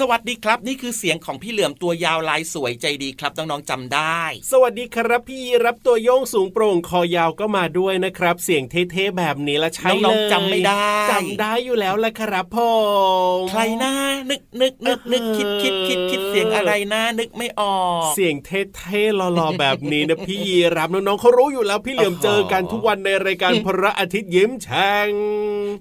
สวัสดีครับ นี่คือเสียงของพี่เหลือมตัวยาวลายสวยใจดีครับน้องๆจำได้ สวัสดีครับพี่รับตัวโยงสูงโปร่งคอยาวก็มาด้วยนะครับ เสียงเท่ๆแบบนี้ละใช่เลยน้องๆจำไม่ได้จำได้อยู่แล้วละครับผมใครนะนึกนึกนึกนึกคิดคิดคิดคิดเสียงอะไรนะนึกไม่ออก เสียงเท่ๆหล่อๆแบบนี้นะพี่ยีรับน้องๆเขารู้อยู่แล้วพี่เหลือมโอ้โหเจอกันทุกวันในรายการพระอาทิตย์ยิ้มแฉ่ง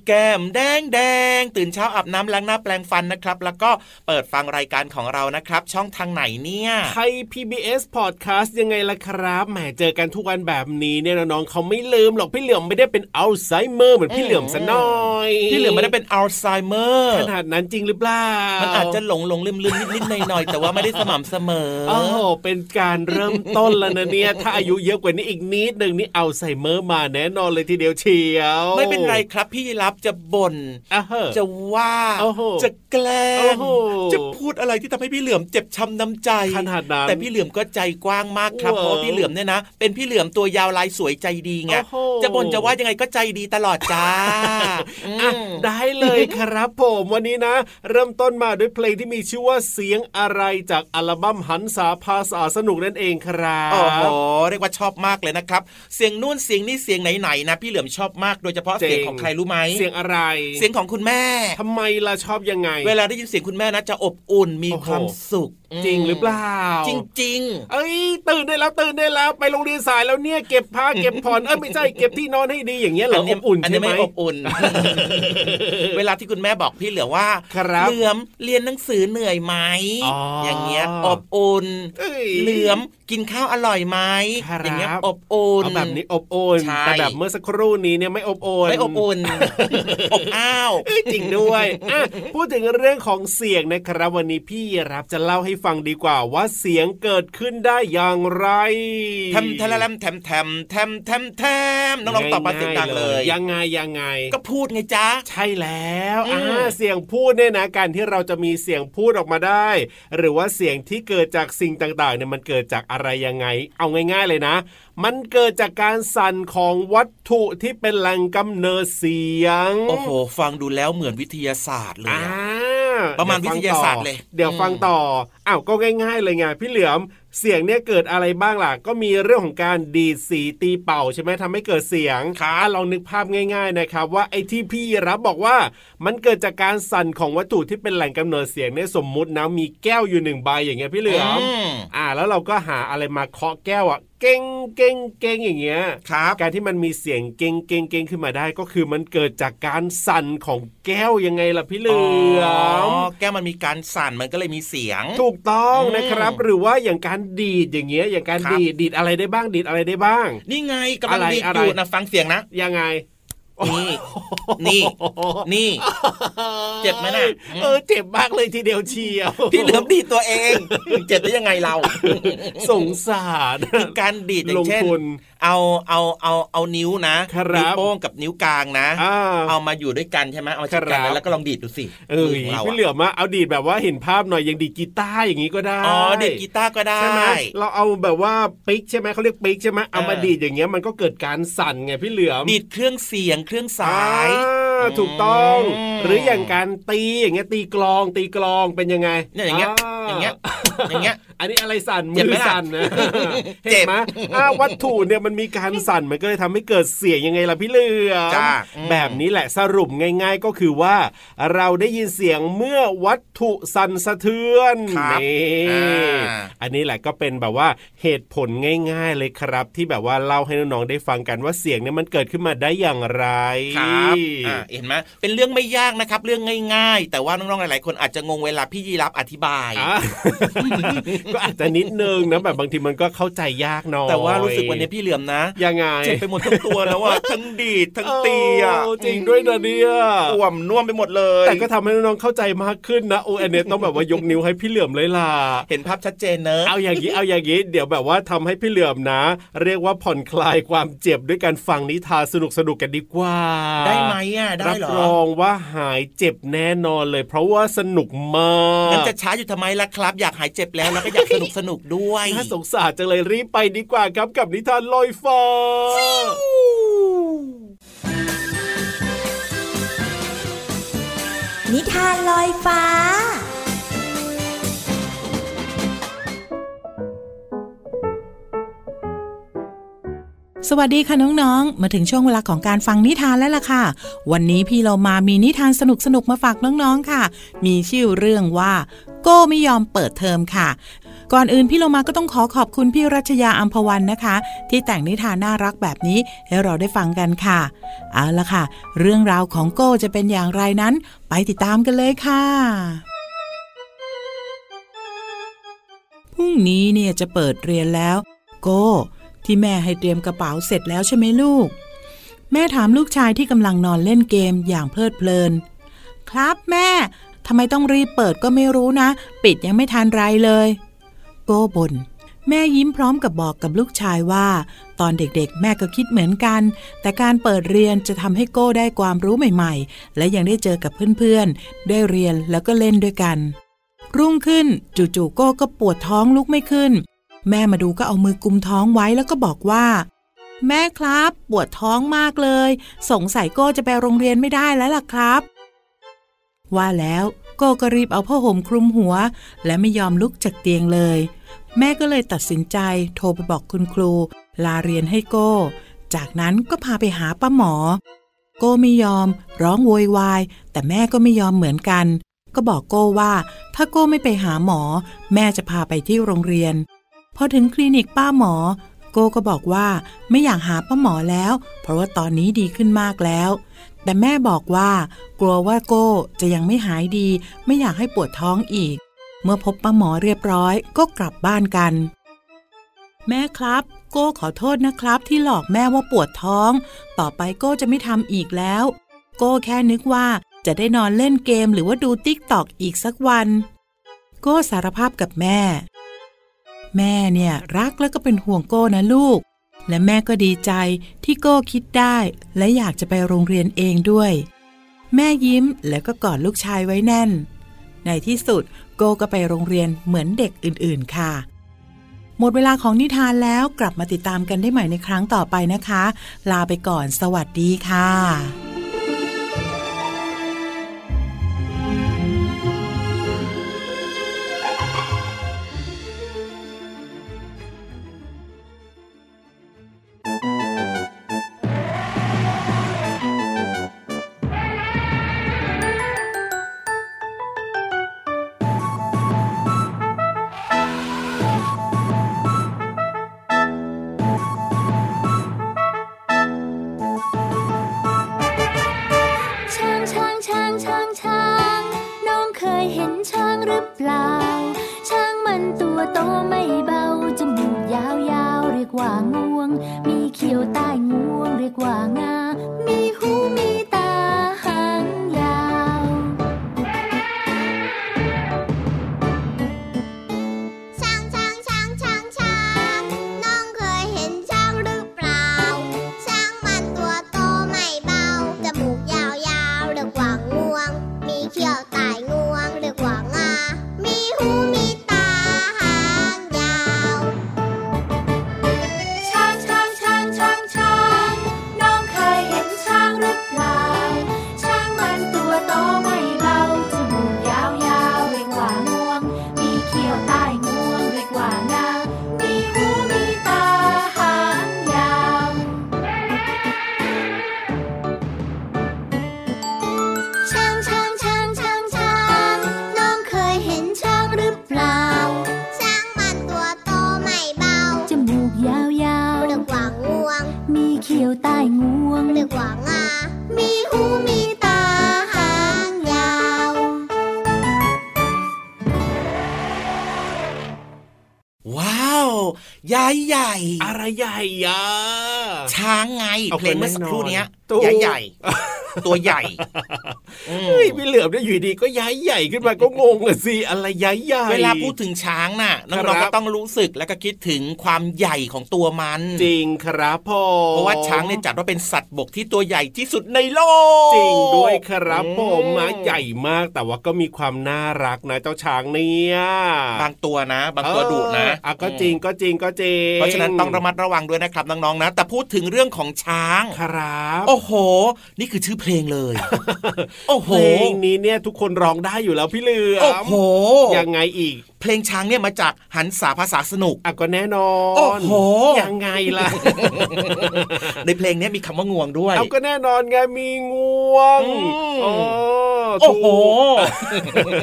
แก้มแดงแดงตื่นเช้าอาบน้ำล้างหน้าแปลงฟันนะครับ แล้วก็เปิดฟังรายการของเรานะครับ ช่องทางไหนเนี่ยไทย PBS Podcast ยังไงล่ะครับแหมเจอกันทุกวันแบบนี้เนี่ยน้องๆเขาไม่ลืมหรอกพี่เหลือมไม่ได้เป็นอัลไซเมอร์เหมือนพี่เหลือมซะหน่อยพี่เหลือมไม่ได้เป็นอัลไซเมอร์ขนาดนั้นจริงหรือเปล่ามัมันอาจจะหลงหลงลืมลืมนิดนิดหน่อยหน่อยๆแต่ว่าไม่ได้สม่ำเสมอโอ้โหเป็นการเริ่มต้นแล้วนะเนี่ยถ้าอายุเยอะกว่านี้อีกนิดหนึ่งนี่อัลไซเมอร์มาแน่นอนเลยทีเดียวเชียว ไม่เป็นไรครับพี่รับจะบ่นอะเฮ้อจะว่าโอ้โหจะแกล้โอ้งโหจะพูดอะไรที่ทำให้พี่เหลือมเจ็บช้ำน้ำใจขนาดนั้นแต่พี่เหลือมก็ใจกว้างมากครับว้าวเพราะว่าพี่เหลือมเนี่ยนะ เป็นพี่เหลือมตัวยาวลายสวยใจดีไงโอ้โหจะบ่นจะว่ายังไงก็ใจดีตลอดจ้าอะอืมได้เลยครับผมวันนี้นะ เริ่มต้นมาด้วยเพลงที่มีชื่อว่าเสียงอะไรจากอัลบั้มหันษาภาษาสนุกนั่นเองครับโอ้โหเรียกว่าชอบมากเลยนะครับ เสียงนู่นเสียงนี่เสียงไหนๆนะพี่เหลือมชอบมากโดยเฉพาะจริงเสียงของใครรู้ไหมเสียงอะไร เสียงของคุณแม่ทำไมล่ะชอบยังไง เวลาได้ยินเสียงคุณแม่นะจะอบอุ่นมีโอ้โหความสุขจริงหรือเปล่าจริงเอ้ยตื่นได้แล้วตื่นได้แล้วไปโรงเรียนสายแล้วเนี่ยเก็บผ้าเก็บผ่อนเอ้ยไม่ใช่เก็บที่นอนให้ดีอย่างเงี้ยๆเหรออบอุ่นอันใช่นี้ไหมไม่อบอุ่น เวลาที่คุณแม่บอกพี่เหลือว่าครับเหลือมเรียนหนังสือเหนื่อยไหมอ๋อออย่างเงี้ยอบอุ่นเอ้ยเหลือมกินข้าวอร่อยไหมครับอย่างเงี้ยอบอุ่นเอาแบบนี้อบอุ่นใช่แต่แบบเมื่อสักครู่นี้เนี่ยไม่อบอุ่นไม่อบอุ่นอบอ้าวเอ้ยจริงด้วยอะพูดถึงเรื่องของเสียงนะครับวันนี้พี่รับจะเล่าให้ฟังดีกว่าว่าเสียงเกิดขึ้นได้อย่างไรแทมแทมแทมแทมแทมแทมแทมน้องๆตอบมาเสียงดังเลย ยังไงยังไง ก็พูดไงจ๊ะ ใช่แล้วอือ่ามเสียงพูดเนี่ยนะการที่เราจะมีเสียงพูดออกมาได้ หรือว่าเสียงที่เกิดจากสิ่งต่างๆเนี่ยมันเกิดจากอะไรยังไง เอาง่าย ๆเลยนะ มันเกิดจากการสั่นของวัตถุที่เป็นแหล่งกำเนิดเสียง โอ้โห ฟังดูแล้วเหมือนวิทยาศาสตร์เลยอ่าอะ ประมาณดี๋ฟังวิทยาศาสตร์เลย เดี๋ยวฟังต่ออ้าวก็ง่ายๆเลยไงพี่เหลือมเสียงเนี่ยเกิดอะไรบ้างล่ะ ก็มีเรื่องของการดีดสีตีเป่าใช่ไหมทำให้เกิดเสียงครับอะลองนึกภาพง่าย ๆนะครับ ว่าไอ้ที่พี่รับบอกว่า มันเกิดจากการสั่นของวัตถุที่เป็นแหล่งกำเนิดเสียงเนี่ยสมมุตินะมีแก้วอยู่หนึ่งใบอย่างเงี้ยพี่เหลือมมอ่า แล้วเราก็หาอะไรมาเคาะแก้วอะเก้งเก้งเก้งอย่างเงี้ยครับการที่มันมีเสียงเก้งเก้งเก้งขึ้นมาได้ก็คือมันเกิดจากการสั่นของแก้วยังไงล่ะพี่เหลือมอ๋อแก้วมันมีการสั่นมันก็เลยมีเสียง ถูกต้องอืมนะครับ หรือว่าอย่างการดีดอย่างเงี้ยอย่างการครับดีดดีดอะไรได้บ้างดีดอะไรได้บ้าง นี่ไงกำลังอะไรดีดอะไรอยู่นะฟังเสียงนะยังไง นี่นี่ นี่ เจ็บไหมน่ะเออเจ็บมากเลยทีเดียวเชียวพี่เหลือมดีดตัวเอง เจ็บได้ยังไงเราสงสารคือการดีดอย่าลงงเช่นทุนเอาเอาเอาเอานิ้วนะครับนิ้วโป้งกับนิ้วกลางนะอ่าเอามาอยู่ด้วยกันใช่ไหมเอามาชิดกันครับแล้วก็ลองดีดดูสิเออมืของเราพี่อะเหลือมอะเอาดีดแบบว่าเห็นภาพหน่อยอย่างดีดกีตาร์อย่างนี้ก็ได้อ๋อดีดกีตาร์ก็ได้ใช่ไหมเราเอาแบบว่าปิกใช่ไหมเขาเรียกปิกใช่ไหมเอามาเออดีดอย่างเงี้ยมันก็เกิดการสั่นไงพี่เหลือมดีดเครื่องเสียงเครื่องสายอ่าถูกต้องอืมหรืออย่างการตีอย่างเงี้ยตีกลองตีกลองเป็นยังไงเนี่ยอย่างเงี้ย อย่างเงี้ยอย่างเงี้ยอันนี้อะไรสั่นเจ็มืบไหมอล่ะสั่นนะเจ็เห็นบไหมอ่าวัตถุเนี่ยมันมีการสั่นมันก็เลยทำให้เกิดเสียงยังไงล่ะพี่เหลือมจ้าอืมแบบนี้แหละสรุปง่าย ๆ ก็คือว่า เราได้ยินเสียงเมื่อวัตถุสั่นสะเทือนครับนี่อ่าอันนี้แหละก็เป็นแบบว่าเหตุผลง่าย ๆ เลยครับ ที่แบบว่าเล่าให้น้องๆได้ฟังกันว่าเสียงเนี่ยมันเกิดขึ้นมาได้อย่างไรครับอ่าเห็นไหมเป็นเรื่องไม่ยากนะครับ เรื่องง่าย ๆ แต่ว่าน้องๆหลายๆคนอาจจะงงเวลาพี่ยีรับอธิบายอ่ะก็อาจจะนิดนึงนะแบบบางทีมันก็เข้าใจยากหน่อยแต่ว่ารู้สึกวันนี้พี่เหลือมนะยังไงเจ็บไปหมดทั้งตัวแล้วอะทั้งดีดทั้งตีอะเจริงด้วยนะเนี่ยอ่วมน่วมไปหมดเลย แต่ก็ทำให้น้องๆเข้าใจมากขึ้นนะโอแอนเนต้องแบบว่ายกนิ้วให้พี่เหลือมเลยล่ะเห็นภาพชัดเจนเนอะเอาอย่างนี้เอาอย่างนี้เดี๋ยวแบบว่าทำให้พี่เหลือมนะ เรียกว่าผ่อนคลายความเจ็บด้วยการฟังนิทานสนุกสนุกๆกันดีกว่า ได้ไหมอะได้รับเหรอรองว่าหายเจ็บแน่นอนเลย เพราะว่าสนุกมากงั้นจะช้าอยู่ทำไมล่ะครับ อยากหายเจ็บแล้วแล้วก็อยากสนุกสนุกด้วยน่าสงสารจังเลยรีบไปดีกว่าครับกับนิทานลอยฟ้านิทานลอยฟ้า สวัสดีค่ะน้องๆ มาถึงช่วงเวลาของการฟังนิทานแล้วล่ะค่ะ วันนี้พี่เรามามีนิทานสนุกๆ มาฝากน้องๆ ค่ะ มีชื่อเรื่องว่า โก้ไม่ยอมเปิดเทอมค่ะ ก่อนอื่นพี่เรามาก็ต้องขอขอบคุณพี่รัชยาอัมพวันนะคะ ที่แต่งนิทานน่ารักแบบนี้ให้เราได้ฟังกันค่ะ เอาละค่ะ เรื่องราวของโก้จะเป็นอย่างไรนั้น ไปติดตามกันเลยค่ะพรุ่งนี้เนี่ยจะเปิดเรียนแล้ว โก้ ที่แม่ให้เตรียมกระเป๋าเสร็จแล้วใช่ไหมลูก แม่ถามลูกชายที่กำลังนอนเล่นเกมอย่างเพลิดเพลิน ครับแม่ทำไมต้องรีบเปิดก็ไม่รู้นะ ปิดยังไม่ทันไรเลย โก้บน่นแม่ยิ้มพร้อมกับบอกกับลูกชายว่า ตอนเด็กๆ แม่ก็คิดเหมือนกัน แต่การเปิดเรียนจะทำให้โก้ได้ความรู้ใหม่ๆ และยังได้เจอกับเพื่อนๆ ได้เรียนแล้วก็เล่นด้วยกัน รุ่งขึ้นจู่ๆโก้ก็ปวดท้องลุกไม่ขึ้น แม่มาดูก็เอามือกุมท้องไว้แล้วก็บอกว่า แม่ครับ ปวดท้องมากเลย สงสัยโก้จะไปโรงเรียนไม่ได้แล้วล่ะครับ ว่าแล้วโก้ก็รีบเอาผ้าห่มคลุมหัว และไม่ยอมลุกจากเตียงเลย แม่ก็เลยตัดสินใจโทรไปบอกคุณครู ลาเรียนให้โก้ จากนั้นก็พาไปหาป้าหมอ โก้ไม่ยอม ร้องโวยวาย แต่แม่ก็ไม่ยอมเหมือนกัน ก็บอกโก้ว่า ถ้าโก้ไม่ไปหาหมอ แม่จะพาไปที่โรงเรียน พอถึงคลินิกป้าหมอ โก้ก็บอกว่าไม่อยากหาป้าหมอแล้ว เพราะว่าตอนนี้ดีขึ้นมากแล้ว แต่แม่บอกว่า กลัวว่าโก้จะยังไม่หายดี ไม่อยากให้ปวดท้องอีก เมื่อพบป้าหมอเรียบร้อยก็กลับบ้านกัน แม่ครับ โก้ขอโทษนะครับ ที่หลอกแม่ว่าปวดท้อง ต่อไปโก้จะไม่ทำอีกแล้ว โก้แค่นึกว่าจะได้นอนเล่นเกมหรือว่าดู TikTok อีกสักวัน โก้สารภาพกับแม่ แม่เนี่ยรักแล้วก็เป็นห่วงโก้นะลูก และแม่ก็ดีใจที่โก้คิดได้ และอยากจะไปโรงเรียนเองด้วย แม่ยิ้มแล้วก็กอดลูกชายไว้แน่น ในที่สุดโก้ก็ไปโรงเรียนเหมือนเด็กอื่นๆค่ะ หมดเวลาของนิทานแล้วกลับมาติดตามกันได้ใหม่ในครั้งต่อไปนะคะ ลาไปก่อนสวัสดีค่ะ ใหญ่ยะช้างไงเพลงเมื่อสักครู่นี้ใหญ่ใหญ่ ตัวใหญ่เฮ้ยพี่เหลือมเนี่ยอยู่ดีก็ย้ายใหญ่ขึ้นมาก็งงเลยสิอะไรย้ายใหญ่เวลาพูดถึงช้างน่ะน้องๆก็ต้องรู้สึกแล้วก็คิดถึงความใหญ่ของตัวมัน จริงครับพ่อเพราะว่าช้างเนี่ยจัดว่าเป็นสัตว์บกที่ตัวใหญ่ที่สุดในโลกจริงด้วยครับผมมาใหญ่มากแต่ว่าก็มีความน่ารักนะเจ้าช้างเนี่ยบางตัวนะ บางตัวดุนะอะก็จริงก็จริงก็จริงเพราะฉะนั้นต้องระมัดระวังด้วยนะครับน้องๆนะ แต่พูดถึงเรื่องของช้างครับ โอ้โห นี่คือชื่อเพเพลงเลย โอ้โหเพลงนี้เนี่ยทุกคนร้องได้อยู่แล้วพี่เหลือโอ้มโหยังไงอีก เพลงช้างเนี่ยมาจากหันษาภาษาสนุกอะก็แน่นอนโอ้โหยังไงล่ะ ในเพลงเนี้ยมีคำว่างวงด้วยเอาก็แน่นอนไงมีงวงอืมอ๋อโอ้โหถูก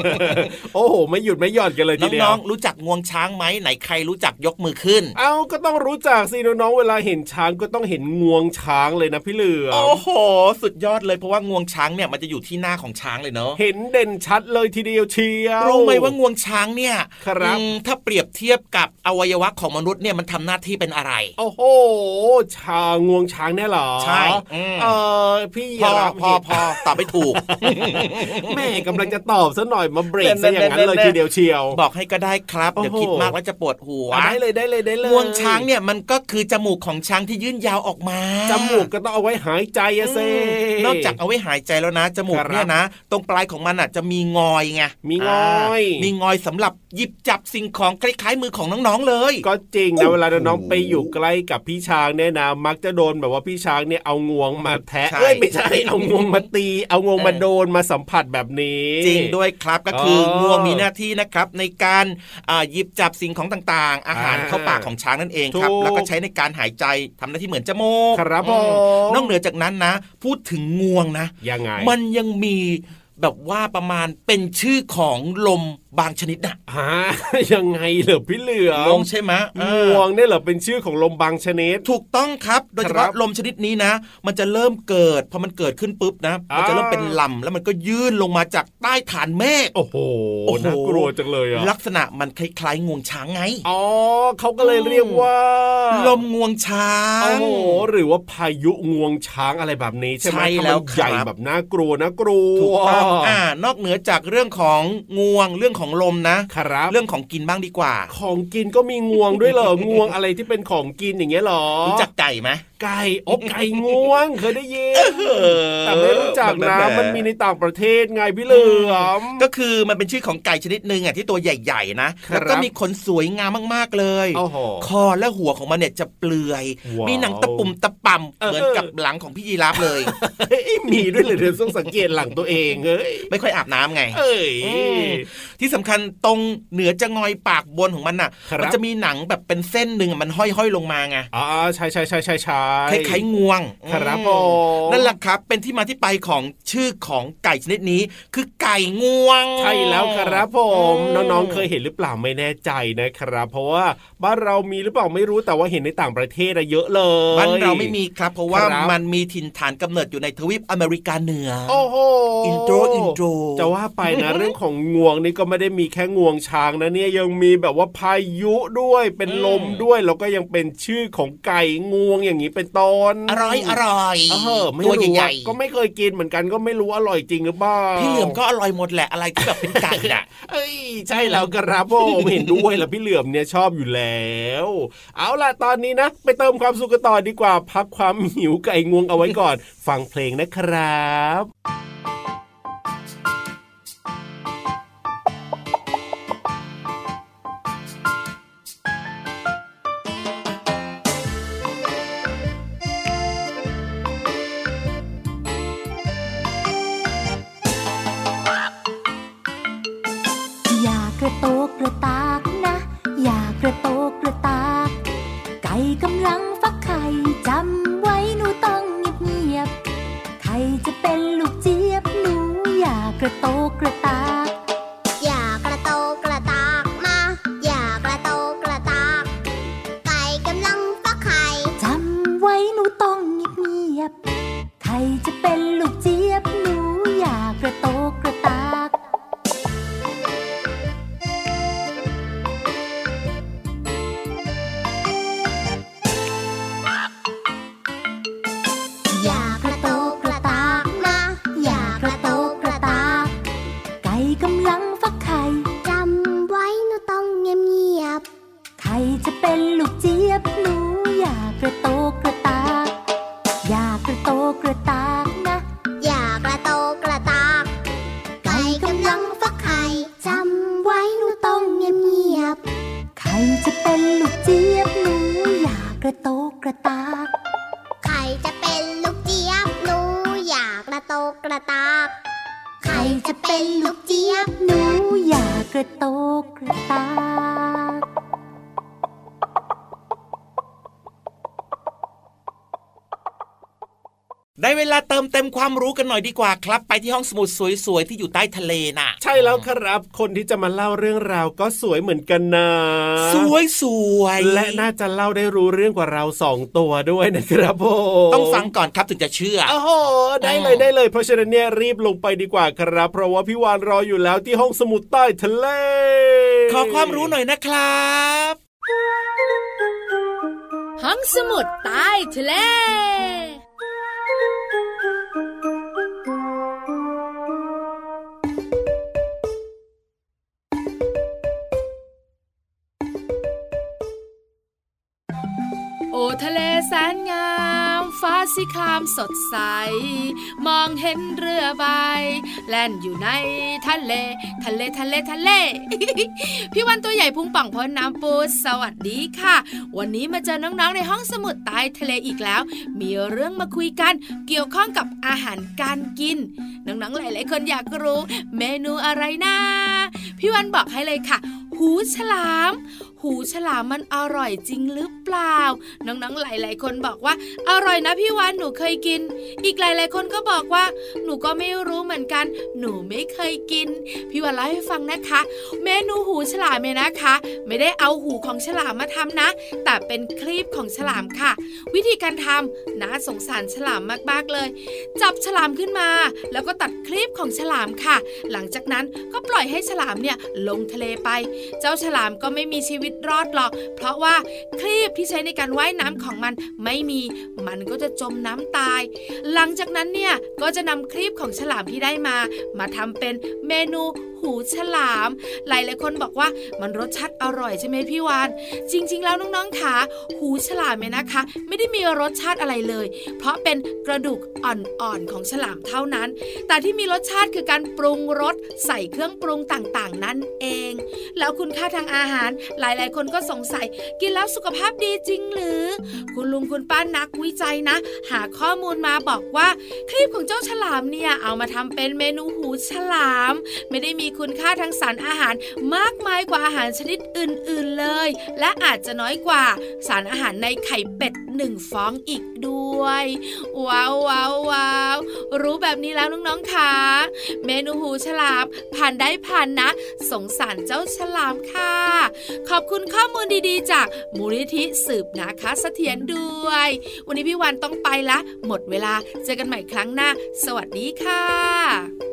โอ้โห ไม่หยุดไม่หย่อนกันเลยทีเดียวน้องๆรู้จักงวงช้างไหมไหนใครรู้จักยกมือขึ้น เอาก็ต้องรู้จักสิน้องๆเวลาเห็นช้างก็ต้องเห็นงวงช้างเลยนะพี่เหลือมโอ้โห สุดยอดเลยเพราะว่างวงช้างเนี่ยมันจะอยู่ที่หน้าของช้างเลยเนาะเห็นเด่นชัดเลยทีเดียวเชียวรู้ไหมว่างวงช้างเนี่ยครับอืมถ้าเปรียบเทียบกับอวัยวะของมนุษย์เนี่ยมันทำหน้าที่เป็นอะไร โอ้โหชางวงช้างเนี่ยเหรอใช่อืมเออพี่พอรับพอพอตอบไม่ถูก แม่กำลังจะตอบซะหน่อยมาเบรกแน่ซะๆอย่างนั้นเลยแน่ๆทีเดียวเชียว บอกให้ก็ได้ครับโอ้โหเดี๋ยวคิดมากแล้วจะปวดหัวอะได้เลยได้เลยได้เลยงวงช้างเนี่ยมันก็คือจมูกของช้างที่ยื่นยาวออกมาจมูกก็ต้องเอาไว้หายใจอะเซอืมนอกจากเอาไว้หายใจแล้วนะจมูกครับเนี่ยนะ ตรงปลายของมันอะจะมีงอยไงมีงอยามีงอยสำหรับหยิบจับสิ่งของคล้ายๆมือของน้องๆเลย ก็จริงนะเวลาน้องๆไปอยู่ใกล้กับพี่ช้างเนี่ยนะมักจะโดนแบบว่าพี่ช้างเนี่ยเอางวงมาแทะใช่เอ้ยไม่ใช่เอางวงมาตี เอางวงมาโดนมาสัมผัสแบบนี้ จริงด้วยครับก็คืออองวงมีหน้าที่นะครับในการอ่าหยิบจับสิ่งของต่างๆ อาหารอ่าเข้าปากของช้างนั่นเองครับถูกแล้วก็ใช้ในการหายใจทำหน้าที่เหมือนจมูกครับผอืมนอกเหนือจากนั้นนะ พูดถึงงวงนะยังไงมันยังมีแบบว่าประมาณเป็นชื่อของลม บางชนิดนะฮะยังไงเหรอพี่เหลืองงงใช่ไหมเอองวงเนี่ยเหรอเป็นชื่อของลมบางชนิด ถูกต้องครับ โดยเฉครัพาะบลมชนิดนี้นะ มันจะเริ่มเกิดพอมันเกิดขึ้นปุ๊บนะ มันจะเริ่มเป็นลำแล้วมันก็ยื่นลงมาจากใต้ฐานเมฆโอ้โหโอ้โหน่ากลัวจังเลยอะลักษณะมันคล้ายๆงวงช้างไงอ๋อเขาก็เลยเรียกว่า ลมงวงช้างโอ้โหหรือว่าพายุงวงช้างอะไรแบบนี้ใช่ไหมใช่ถ้าแล้วมันใหญ่ครับแบบน่ากลัวน่ากลัวถูกต้องอ่านอกเหนือจากเรื่องของงวงเรื่องของลมนะครับเรื่องของกินบ้างดีกว่า ของกินก็มีงวงด้วยเหรองวงอะไรที่เป็นของกินอย่างเงี้ยเหรอรู้จักไก่ไหมไก่อบไก่งวงเคยได้ยินแต่ไม่รู้จักนะมันมีในต่างประเทศไงพี่เหลือมก็คือมันเป็นชื่อของไก่ชนิดหนึ่งอะที่ตัวใหญ่ๆนะครับแล้วก็มีขนสวยงามมากๆเลยโอ้โหคอและหัวของมันเนี่ยจะเปลือยว้าวมีหนังตะปุ่มตะป่ำเออเหมือนกับหลังของพี่ยีราฟเลยเฮ้ยมีด้วยเลยเดี๋ยวต้องสังเกตหลังตัวเองเอ้ยไม่ค่อยอาบน้ำไงเอ้ยอืมที่สำคัญตรงเหนือจะงอยปากบนของมันน่ะครับมัจะมีหนังแบบเป็นเส้นหนึ่งอะมันห้อยๆลงมาไงอ๋อใช่ใช่ใช่ใช่ใช่คล้ายๆงวงครับอืผมนั่นแหละครับ เป็นที่มาที่ไปของชื่อของไก่ชนิดนี้ คือไก่งวง ใช่แล้วครับผมอืมน้องๆเคยเห็นหรือเปล่าไม่แน่ใจนะครับ เพราะว่าบ้านเรามีหรือเปล่าไม่รู้แต่ว่าเห็นในต่างประเทศอะเยอะเลยบ้านเราไม่มีครับ เพราะว่าครับมันมีถิ่นฐานกำเนิดอยู่ในทวีปอเมริกาเหนือโอ้โห intro intro จะว่าไปนะเรื่องของงวงนี่ก็ไม่ได้มีแค่งวงช้างนะเนี่ยยังมีแบบว่าพายุด้วยเป็นลมด้วยแล้วก็ยังเป็นชื่อของไก่งวงอย่างนี้เป็นต้นอร่อยอร่อยเออไม่ตัวรู้ใหญ่อะก็ไม่เคยกินเหมือนกันก็ไม่รู้อร่อยจริงหรือเปล่าๆพี่เหลือมก็อร่อยหมดแหละอะไรที่แบบเป็นไก่น่ะเอ้ยใช่แล้วครับผมเห็นด้วยแล้วพี่เหลือมเนี่ยชอบอยู่แล้ว เอาล่ะตอนนี้นะ ไปเติมความสุขกันต่อดีกว่า พักความหิวไก่งวงเอาไว้ก่อน ฟังเพลงนะครับ ระโตกกระตา 个大。 เวลาเติมเต็มความรู้กันหน่อยดีกว่าครับ ไปที่ห้องสมุดสวยๆที่อยู่ใต้ทะเลน่ะ ใช่แล้วครับ คนที่จะมาเล่าเรื่องราวก็สวยเหมือนกันนะ สวยสวยๆและน่าจะเล่าได้รู้เรื่องกว่าเราสองตัวด้วยนะครับผมต้องฟังก่อนครับถึงจะเชื่อโอ้โหได้เลยได้เลย เพราะฉะนั้นเนี่ยรีบลงไปดีกว่าครับ เพราะว่าพี่วานรออยู่แล้วที่ห้องสมุดใต้ทะเล ขอความรู้หน่อยนะครับห้องสมุดใต้ทะเล สีครามสดใส มองเห็นเรือใบ แล่นอยู่ในทะเล ทะเลทะเลทะเล พี่วันตัวใหญ่พุงป่องพ้นน้ำปูสวัสดีค่ะ วันนี้มาเจอน้องๆในห้องสมุดใต้ทะเลอีกแล้ว มีเรื่องมาคุยกัน เกี่ยวข้องกับอาหารการกิน น้องๆหลายๆคนอยากรู้ เมนูอะไรนะพี่วันบอกให้เลยค่ะ หูฉลาม หูฉลามมันอร่อยจริงหรือเปล่า น้องๆ หลาย ๆ คนบอกว่า อร่อยนะพี่วานหนูเคยกิน อีกหลาย ๆ คนก็บอกว่า หนูก็ไม่รู้เหมือนกัน หนูไม่เคยกิน พี่วานเล่าให้ฟังนะคะ เมนูหูฉลามเนี่ยนะคะ ไม่ได้เอาหูของฉลามมาทำนะ แต่เป็นคลีบของฉลามค่ะ วิธีการทำน่าสงสารฉลามมากๆเลย จับฉลามขึ้นมา แล้วก็ตัดคลีบของฉลามค่ะ หลังจากนั้นก็ปล่อยให้ฉลามเนี่ยลงทะเลไป เจ้าฉลามก็ไม่มีชีวิตรอดหรอก เพราะว่าครีบที่ใช้ในการว่ายน้ำของมันไม่มี มันก็จะจมน้ำตาย หลังจากนั้นเนี่ยก็จะนำครีบของฉลามที่ได้มา มาทำเป็นเมนู หูฉลาม หลายหลายคนบอกว่ามันรสชาติอร่อยใช่ไหมพี่วาน จริง ๆ แล้วน้องๆค่ะหูฉลามเนี่ยนะคะ ไม่ได้มีรสชาติอะไรเลย เพราะเป็นกระดูกอ่อนๆของฉลามเท่านั้น แต่ที่มีรสชาติคือการปรุงรสใส่เครื่องปรุงต่างๆ นั่นเอง แล้วคุณค่าทางอาหาร หลายๆ คนก็สงสัยกินแล้วสุขภาพดีจริงหรือ คุณลุงคุณป้านักวิจัยนะ หาข้อมูลมาบอกว่าคลิปของเจ้าฉลามเนี่ยเอามาทำเป็นเมนูหูฉลาม ไม่ได้มีคุณค่าทางสารอาหารมากมายกว่าอาหารชนิดอื่นๆเลย และอาจจะน้อยกว่าสารอาหารในไข่เป็ดหนึ่งฟองอีกด้วย ว้าวว้าวว้าวรู้แบบนี้แล้วน้องๆค่ะเมนูหูฉลามผ่านได้ผ่านนะ สงสารเจ้าฉลามค่ะ ขอบคุณข้อมูลดีๆ จากมูลนิธิสืบนะคะเสถียรด้วย วันนี้พี่วันต้องไปละ หมดเวลาเจอกันใหม่ครั้งหน้า สวัสดีค่ะ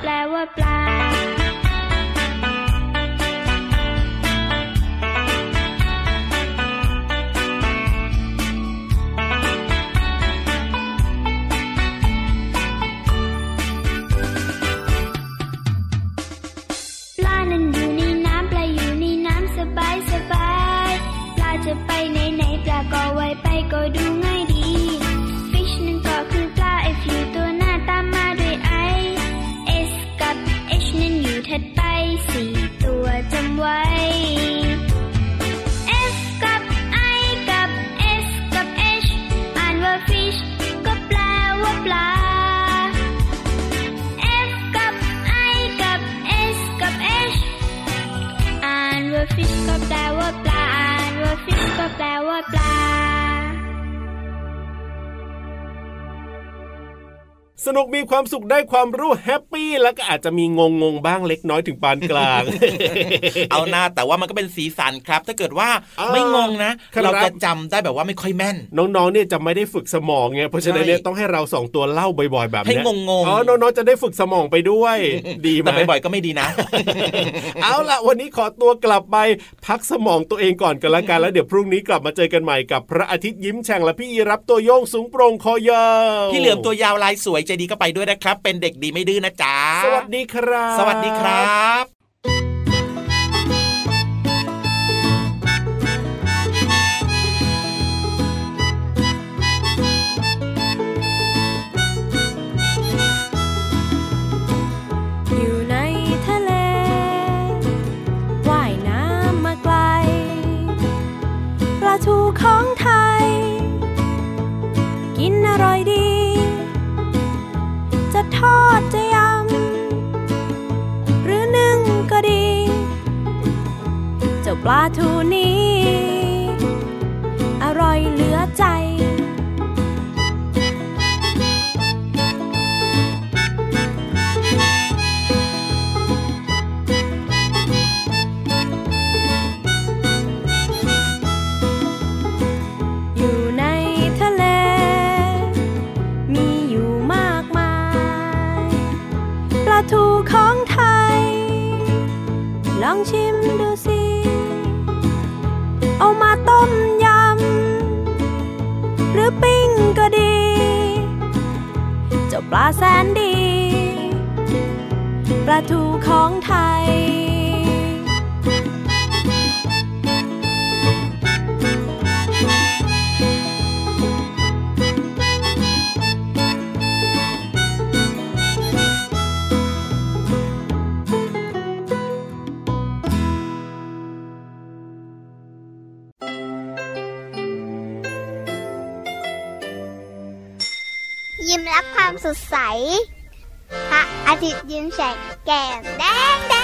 แปลว่าปลา ปลานั้นอยู่ในน้ำปลาอยู่ในน้ำสบายสบาย ปลาจะไปไหนไหนปลาก็ไวไปก็ดูง่าย สี่ตัวจำไว้ F กับ I กับ S กับ H อ่านว่า fish ก็แปลว่าปลา F กับ I กับ S กับ H อ่านว่า fish สนุกมีความสุขได้ความรู้แฮปปี้แล้วก็อาจจะมีงงงๆบ้างเล็กน้อยถึงปานกลาง เอาหน้าแต่ว่ามันก็เป็นสีสันครับ ถ้าเกิดว่าอ่าไม่งงนะครับเราจะจำได้แบบว่าไม่ค่อยแม่น น้องๆเนี่ยจะไม่ได้ฝึกสมองไงเพราะฉะนั้นเนี่ยใช่ต้องให้เราสองตัวเล่าบ่อยๆ แบบให้เนี้ยงงๆอ๋อน้องๆจะได้ฝึกสมองไปด้วย ดีไหมแต่บ่อยๆก็ไม่ดีนะ เอาล่ะวันนี้ขอตัวกลับไปพักสมองตัวเองก่อนกันละกันแล้วเดี๋ยวพรุ่งนี้กลับมาเจอกันใหม่กับพระอาทิตย์ยิ้มแฉ่งและพี่ยีรับตัวโยงสูงโปร่งคอยาวพี่เหลือมตัวยาวลายสวยใจดีก็ไปด้วยนะครับ เป็นเด็กดีไม่ดื้อนะจ๊ะสวัสดีครับ สวัสดีครับ องชิมดูสิ เอามาต้มยำ หรือปิ้งก็ดี เจ้าปลาแสนดี ปลาทูของไทย สดใส พระอาทิตย์ยิ้มแฉกแก้มแดงแด